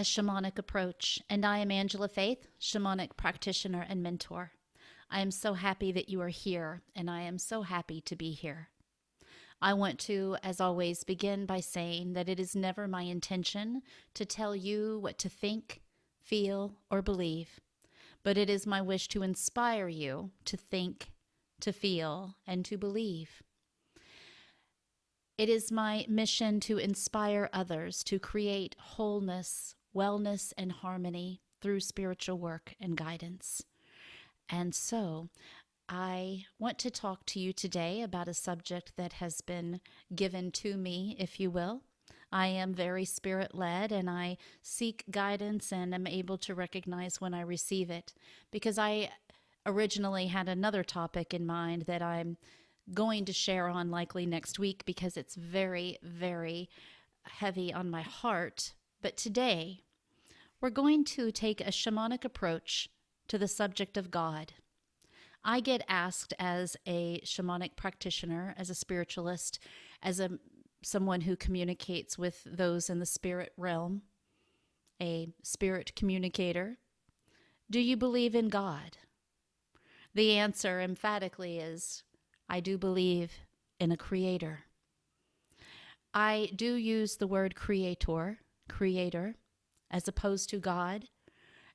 A shamanic approach, and I am Angela Faith, shamanic practitioner and mentor. I am so happy that you are here, and I am so happy to be here. I want to, as always, begin by saying that it is never my intention to tell you what to think, feel, or believe, but it is my wish to inspire you to think, to feel, and to believe. It is my mission to inspire others to create wholeness, wellness, and harmony through spiritual work and guidance. And so, I want to talk to you today about a subject that has been given to me, if you will. I am very spirit led and I seek guidance and am able to recognize when I receive it because I originally had another topic in mind that I'm going to share on likely next week because it's very, very heavy on my heart. But today, we're going to take a shamanic approach to the subject of God. I get asked as a shamanic practitioner, as a spiritualist, as a someone who communicates with those in the spirit realm, a spirit communicator, do you believe in God? The answer emphatically is I do believe in a creator. I do use the word creator, creator, as opposed to God,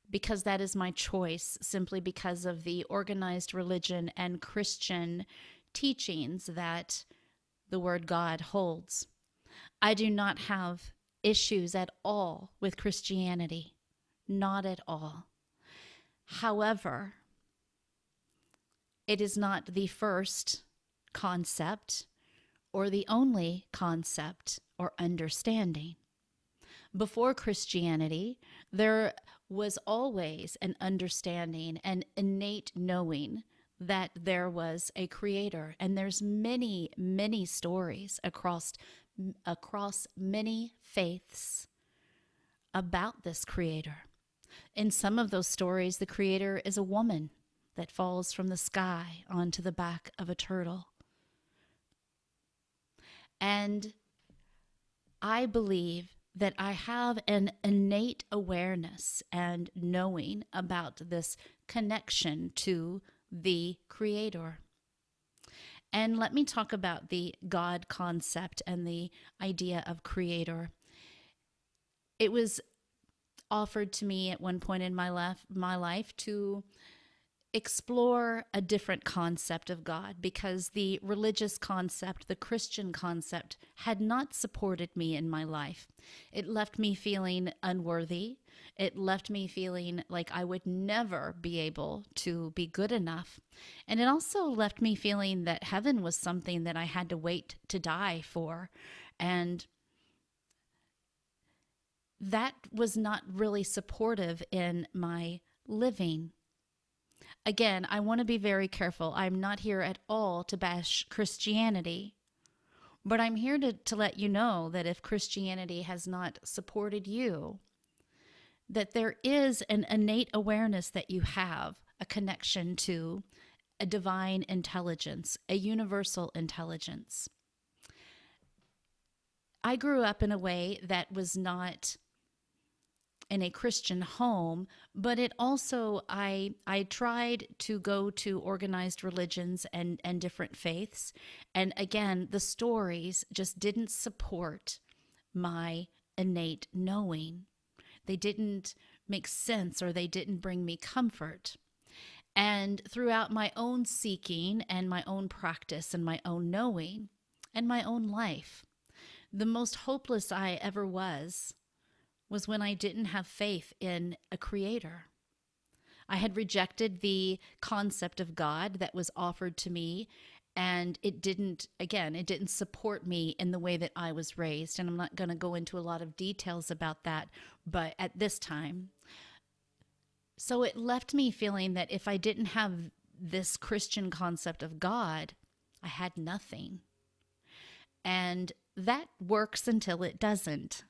because that is my choice, simply because of the organized religion and Christian teachings that the word God holds. I do not have issues at all with Christianity, not at all. However, it is not the first concept or the only concept or understanding. Before Christianity, there was always an understanding and innate knowing that there was a creator. And there's many many stories across across many faiths about this creator. In some of those stories the creator is a woman that falls from the sky onto the back of a turtle. And I believe that I have an innate awareness and knowing about this connection to the Creator. And let me talk about the God concept and the idea of Creator. It was offered to me at one point in my life, my life to explore a different concept of God because the religious concept, the Christian concept, had not supported me in my life. It left me feeling unworthy. It left me feeling like I would never be able to be good enough. And it also left me feeling that heaven was something that I had to wait to die for. And that was not really supportive in my living Again, I want to be very careful. I'm not here at all to bash Christianity, but I'm here to, to let you know that if Christianity has not supported you, that there is an innate awareness that you have a connection to a divine intelligence, a universal intelligence. I grew up in a way that was not in a Christian home, but it also I I tried to go to organized religions and and different faiths, and again the stories just didn't support my innate knowing. They didn't make sense or they didn't bring me comfort. And throughout my own seeking and my own practice and my own knowing and my own life, the most hopeless I ever was was when I didn't have faith in a creator. I had rejected the concept of God that was offered to me, and it didn't, again, it didn't support me in the way that I was raised. And I'm not going to go into a lot of details about that, but at this time. So it left me feeling that if I didn't have this Christian concept of God, I had nothing. And that works until it doesn't.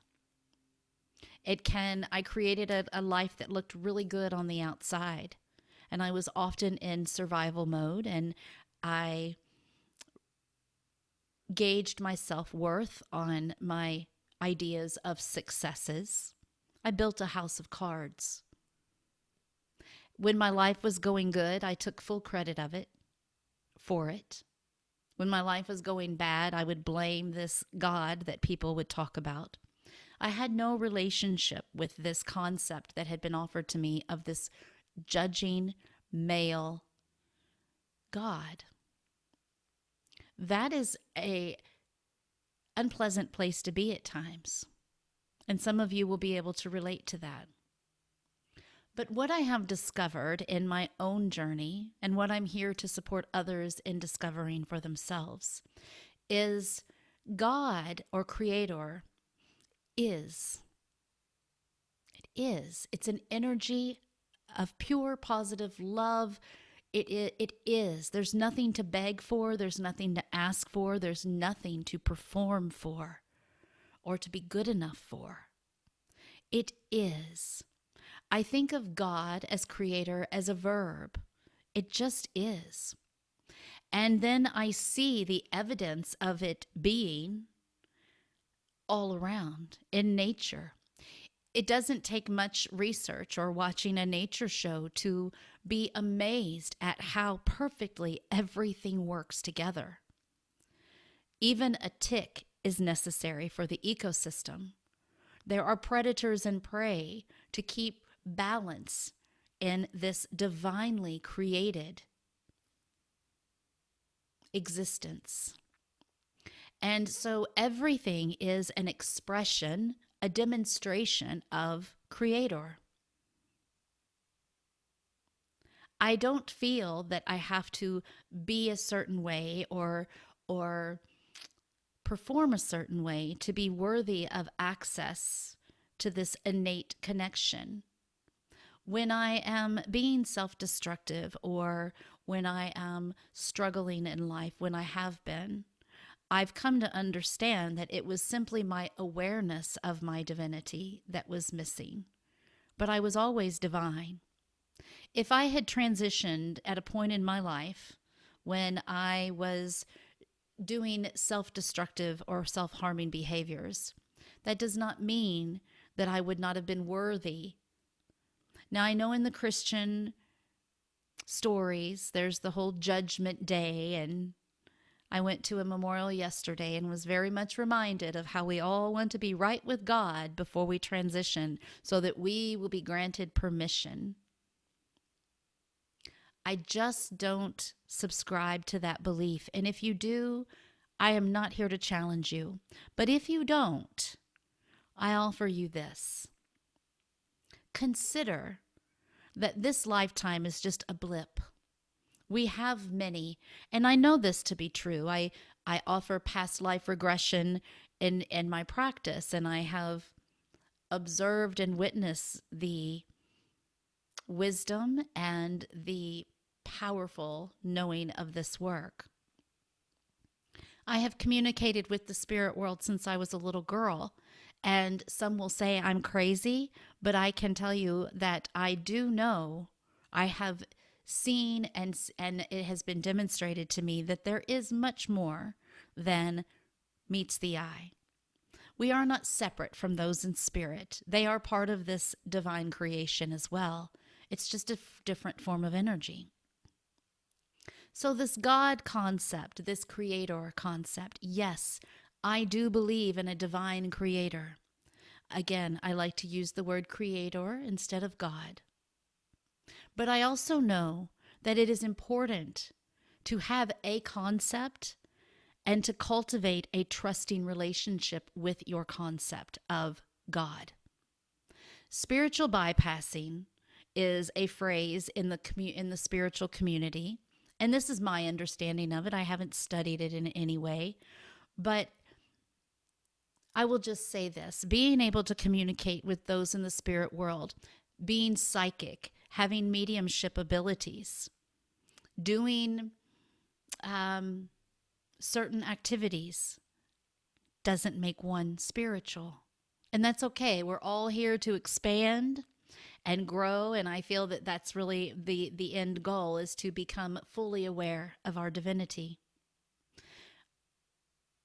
It can, I created a, a life that looked really good on the outside. And I was often in survival mode and I gauged my self worth on my ideas of successes. I built a house of cards. When my life was going good, I took full credit of it for it. When my life was going bad, I would blame this God that people would talk about. I had no relationship with this concept that had been offered to me of this judging male God. That is a unpleasant place to be at times. And some of you will be able to relate to that. But what I have discovered in my own journey and what I'm here to support others in discovering for themselves is God or Creator is. It is. It's an energy of pure positive love. It, it, it is. There's nothing to beg for, there's nothing to ask for, there's nothing to perform for or to be good enough for. It is. I think of God as creator as a verb. It just is. And then I see the evidence of it being all around in nature. It doesn't take much research or watching a nature show to be amazed at how perfectly everything works together. Even a tick is necessary for the ecosystem. There are predators and prey to keep balance in this divinely created existence. And so everything is an expression, a demonstration of Creator. I don't feel that I have to be a certain way or or perform a certain way to be worthy of access to this innate connection when I am being self destructive or when I am struggling in life, when I have been, I've come to understand that it was simply my awareness of my divinity that was missing. But I was always divine. If I had transitioned at a point in my life when I was doing self destructive or self harming behaviors, that does not mean that I would not have been worthy now, I know in the Christian stories, there's the whole judgment day, and I went to a memorial yesterday and was very much reminded of how we all want to be right with God before we transition so that we will be granted permission. I just don't subscribe to that belief. And if you do, I am not here to challenge you. But if you don't, I offer you this consider that this lifetime is just a blip. We have many, and I know this to be true. I, I offer past life regression in, in my practice, and I have observed and witnessed the wisdom and the powerful knowing of this work. I have communicated with the spirit world since I was a little girl, and some will say I'm crazy, but I can tell you that I do know, I have seen and and it has been demonstrated to me that there is much more than meets the eye. We are not separate from those in spirit. They are part of this divine creation as well. It's just a f- different form of energy. So, this God concept, this creator concept, yes, I do believe in a divine creator. Again, I like to use the word creator instead of God. But I also know that it is important to have a concept and to cultivate a trusting relationship with your concept of God. Spiritual bypassing is a phrase in the commu- in the spiritual community, and this is my understanding of it. I haven't studied it in any way, but I will just say this being able to communicate with those in the spirit world, being psychic, having mediumship abilities, doing um, certain activities doesn't make one spiritual. And that's okay. We're all here to expand and grow and I feel that that's really the the end goal is to become fully aware of our divinity.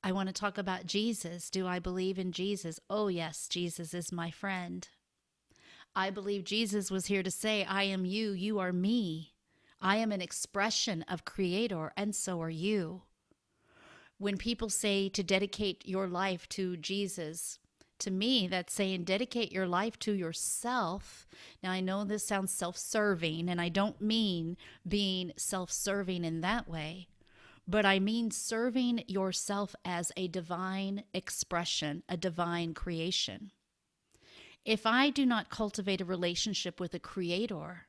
I want to talk about Jesus. Do I believe in Jesus? Oh, yes, Jesus is my friend. I believe Jesus was here to say, I am you, you are me. I am an expression of Creator, and so are you. When people say to dedicate your life to Jesus, to me, that's saying dedicate your life to yourself. Now, I know this sounds self serving, and I don't mean being self serving in that way, but I mean serving yourself as a divine expression, a divine creation. If I do not cultivate a relationship with a creator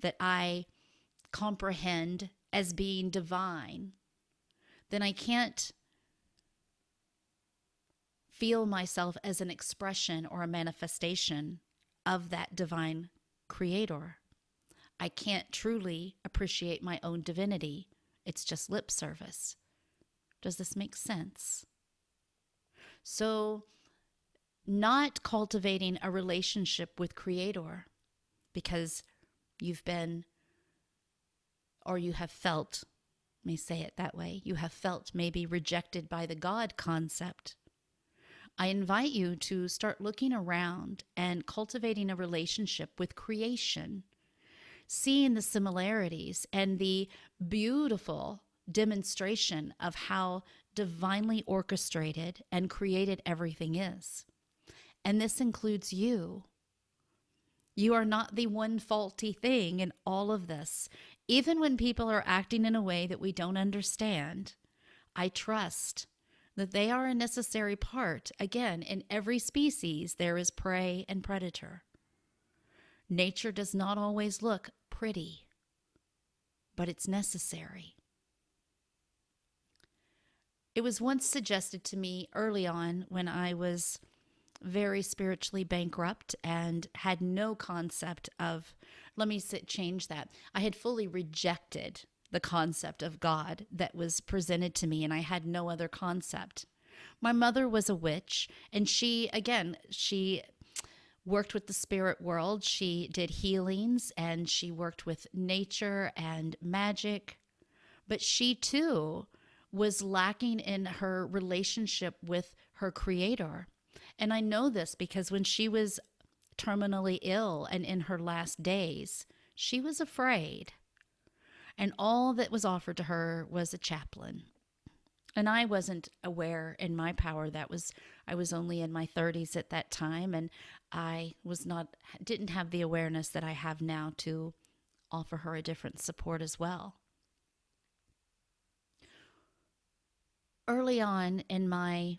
that I comprehend as being divine, then I can't feel myself as an expression or a manifestation of that divine creator. I can't truly appreciate my own divinity. It's just lip service. Does this make sense? So, not cultivating a relationship with Creator because you've been or you have felt, let me say it that way, you have felt maybe rejected by the God concept. I invite you to start looking around and cultivating a relationship with creation, seeing the similarities and the beautiful demonstration of how divinely orchestrated and created everything is. And this includes you. You are not the one faulty thing in all of this. Even when people are acting in a way that we don't understand, I trust that they are a necessary part. Again, in every species, there is prey and predator. Nature does not always look pretty, but it's necessary. It was once suggested to me early on when I was very spiritually bankrupt and had no concept of, let me sit, change that. I had fully rejected the concept of God that was presented to me, and I had no other concept. My mother was a witch, and she, again, she worked with the spirit world. She did healings and she worked with nature and magic. But she too was lacking in her relationship with her creator. And I know this because when she was terminally ill and in her last days, she was afraid. And all that was offered to her was a chaplain. And I wasn't aware in my power that was I was only in my 30s at that time and I was not didn't have the awareness that I have now to offer her a different support as well. Early on in my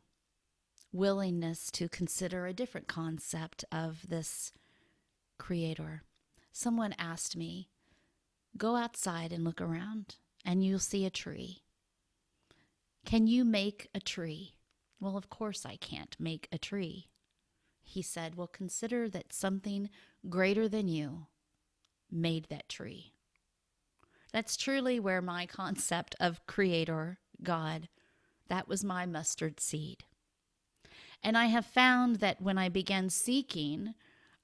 willingness to consider a different concept of this creator. Someone asked me, Go outside and look around, and you'll see a tree. Can you make a tree? Well, of course I can't make a tree. He said, Well, consider that something greater than you made that tree. That's truly where my concept of creator, God, that was my mustard seed. And I have found that when I began seeking,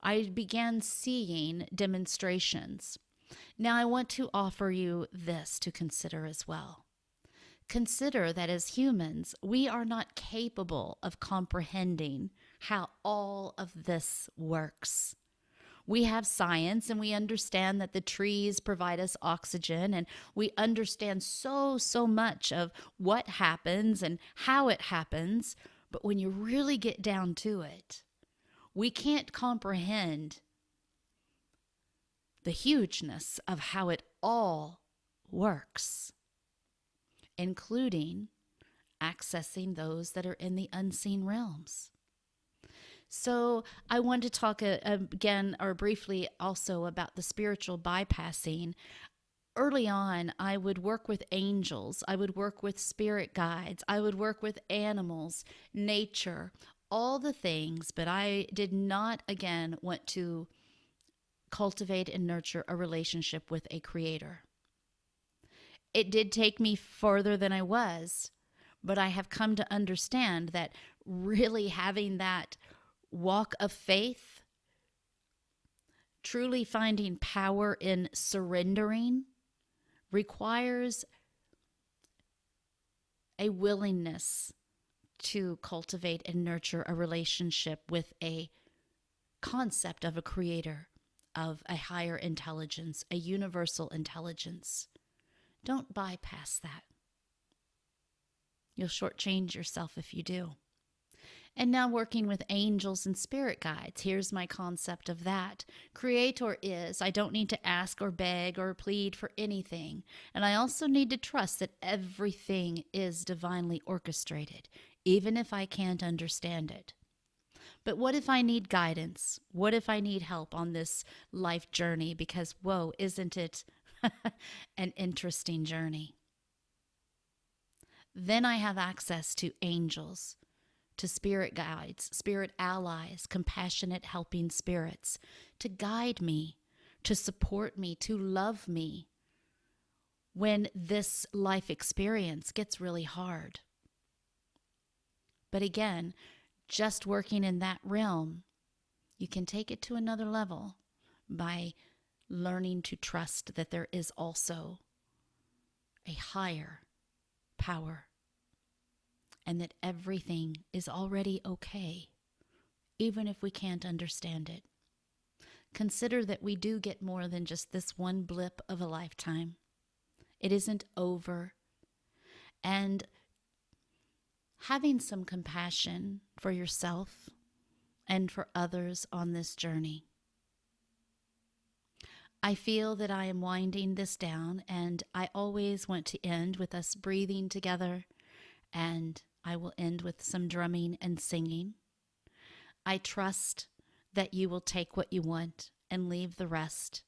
I began seeing demonstrations. Now, I want to offer you this to consider as well. Consider that as humans, we are not capable of comprehending how all of this works. We have science and we understand that the trees provide us oxygen, and we understand so, so much of what happens and how it happens. But when you really get down to it, we can't comprehend the hugeness of how it all works, including accessing those that are in the unseen realms. So, I want to talk uh, again or briefly also about the spiritual bypassing early on, I would work with angels, I would work with spirit guides, I would work with animals, nature, all the things, but I did not again want to cultivate and nurture a relationship with a creator. It did take me further than I was, but I have come to understand that really having that walk of faith, truly finding power in surrendering requires a willingness to cultivate and nurture a relationship with a concept of a creator, of a higher intelligence, a universal intelligence. Don't bypass that. You'll shortchange yourself if you do. And now, working with angels and spirit guides, here's my concept of that. Creator is, I don't need to ask or beg or plead for anything. And I also need to trust that everything is divinely orchestrated, even if I can't understand it. But what if I need guidance? What if I need help on this life journey? Because, whoa, isn't it an interesting journey? Then I have access to angels to spirit guides, spirit allies, compassionate helping spirits to guide me, to support me, to love me when this life experience gets really hard. But again, just working in that realm, you can take it to another level by learning to trust that there is also a higher power and that everything is already okay, even if we can't understand it. Consider that we do get more than just this one blip of a lifetime. It isn't over. And having some compassion for yourself and for others on this journey. I feel that I am winding this down, and I always want to end with us breathing together and I will end with some drumming and singing. I trust that you will take what you want and leave the rest.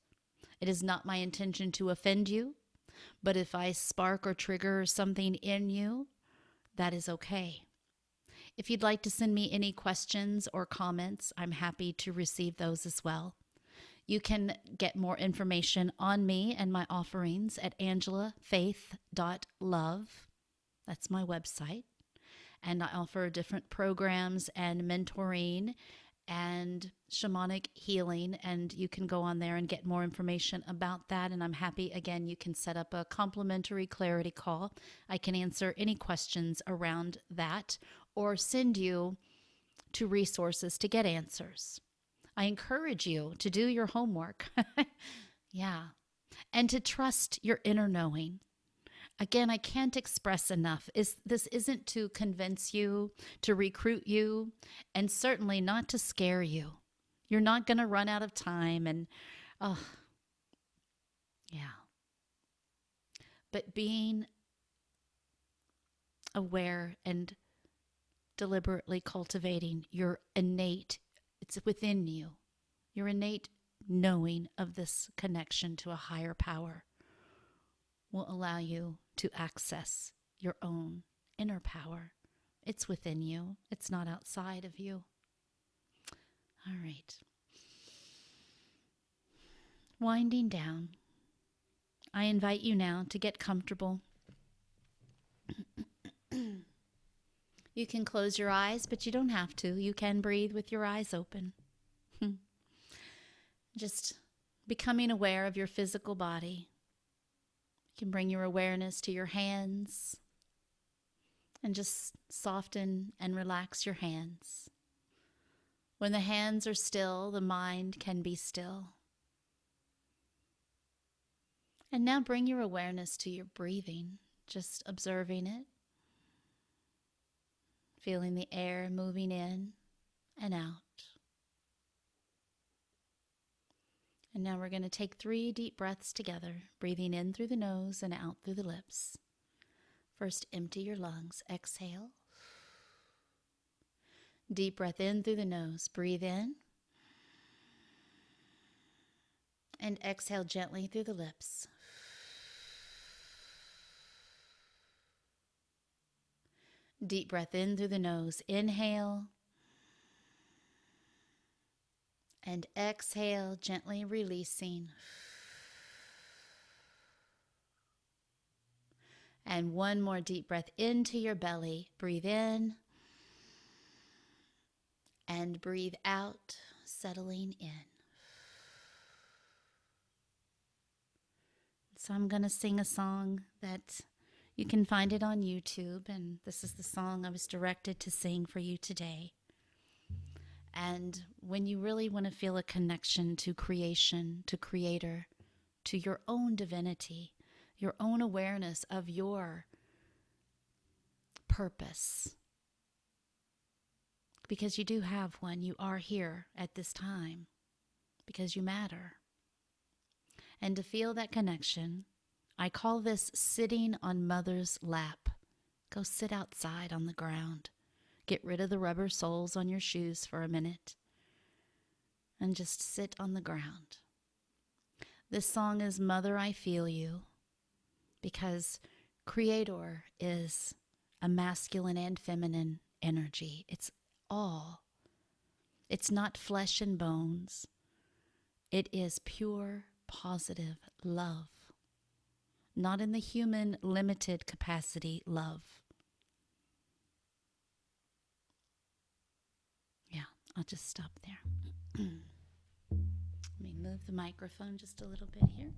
It is not my intention to offend you, but if I spark or trigger something in you, that is okay. If you'd like to send me any questions or comments, I'm happy to receive those as well. You can get more information on me and my offerings at angelafaith.love. That's my website and I offer different programs and mentoring and shamanic healing. And you can go on there and get more information about that. And I'm happy, again, you can set up a complimentary clarity call. I can answer any questions around that or send you to resources to get answers. I encourage you to do your homework. yeah. And to trust your inner knowing again, I can't express enough. Is this isn't to convince you, to recruit you, and certainly not to scare you. You're not going to run out of time and oh yeah. But being aware and deliberately cultivating your innate it's within you. Your innate knowing of this connection to a higher power will allow you to access your own inner power. It's within you, it's not outside of you. All right. Winding down, I invite you now to get comfortable. you can close your eyes, but you don't have to. You can breathe with your eyes open. Just becoming aware of your physical body can bring your awareness to your hands and just soften and relax your hands. When the hands are still, the mind can be still. And now bring your awareness to your breathing, just observing it, feeling the air moving in and out. And now we're going to take three deep breaths together, breathing in through the nose and out through the lips. First, empty your lungs. Exhale. Deep breath in through the nose. Breathe in. And exhale gently through the lips. Deep breath in through the nose. Inhale. And exhale, gently releasing. And one more deep breath into your belly. Breathe in and breathe out, settling in. So I'm going to sing a song that you can find it on YouTube, and this is the song I was directed to sing for you today. And when you really want to feel a connection to creation, to creator, to your own divinity, your own awareness of your purpose, because you do have one, you are here at this time because you matter. And to feel that connection, I call this sitting on mother's lap. Go sit outside on the ground. Get rid of the rubber soles on your shoes for a minute and just sit on the ground. This song is Mother, I Feel You because Creator is a masculine and feminine energy. It's all. It's not flesh and bones. It is pure, positive love. Not in the human, limited capacity love. I'll just stop there. Let me move the microphone just a little bit here.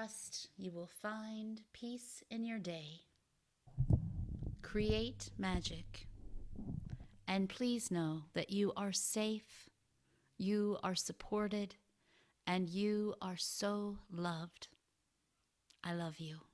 Trust you will find peace in your day. Create magic. And please know that you are safe, you are supported, and you are so loved. I love you.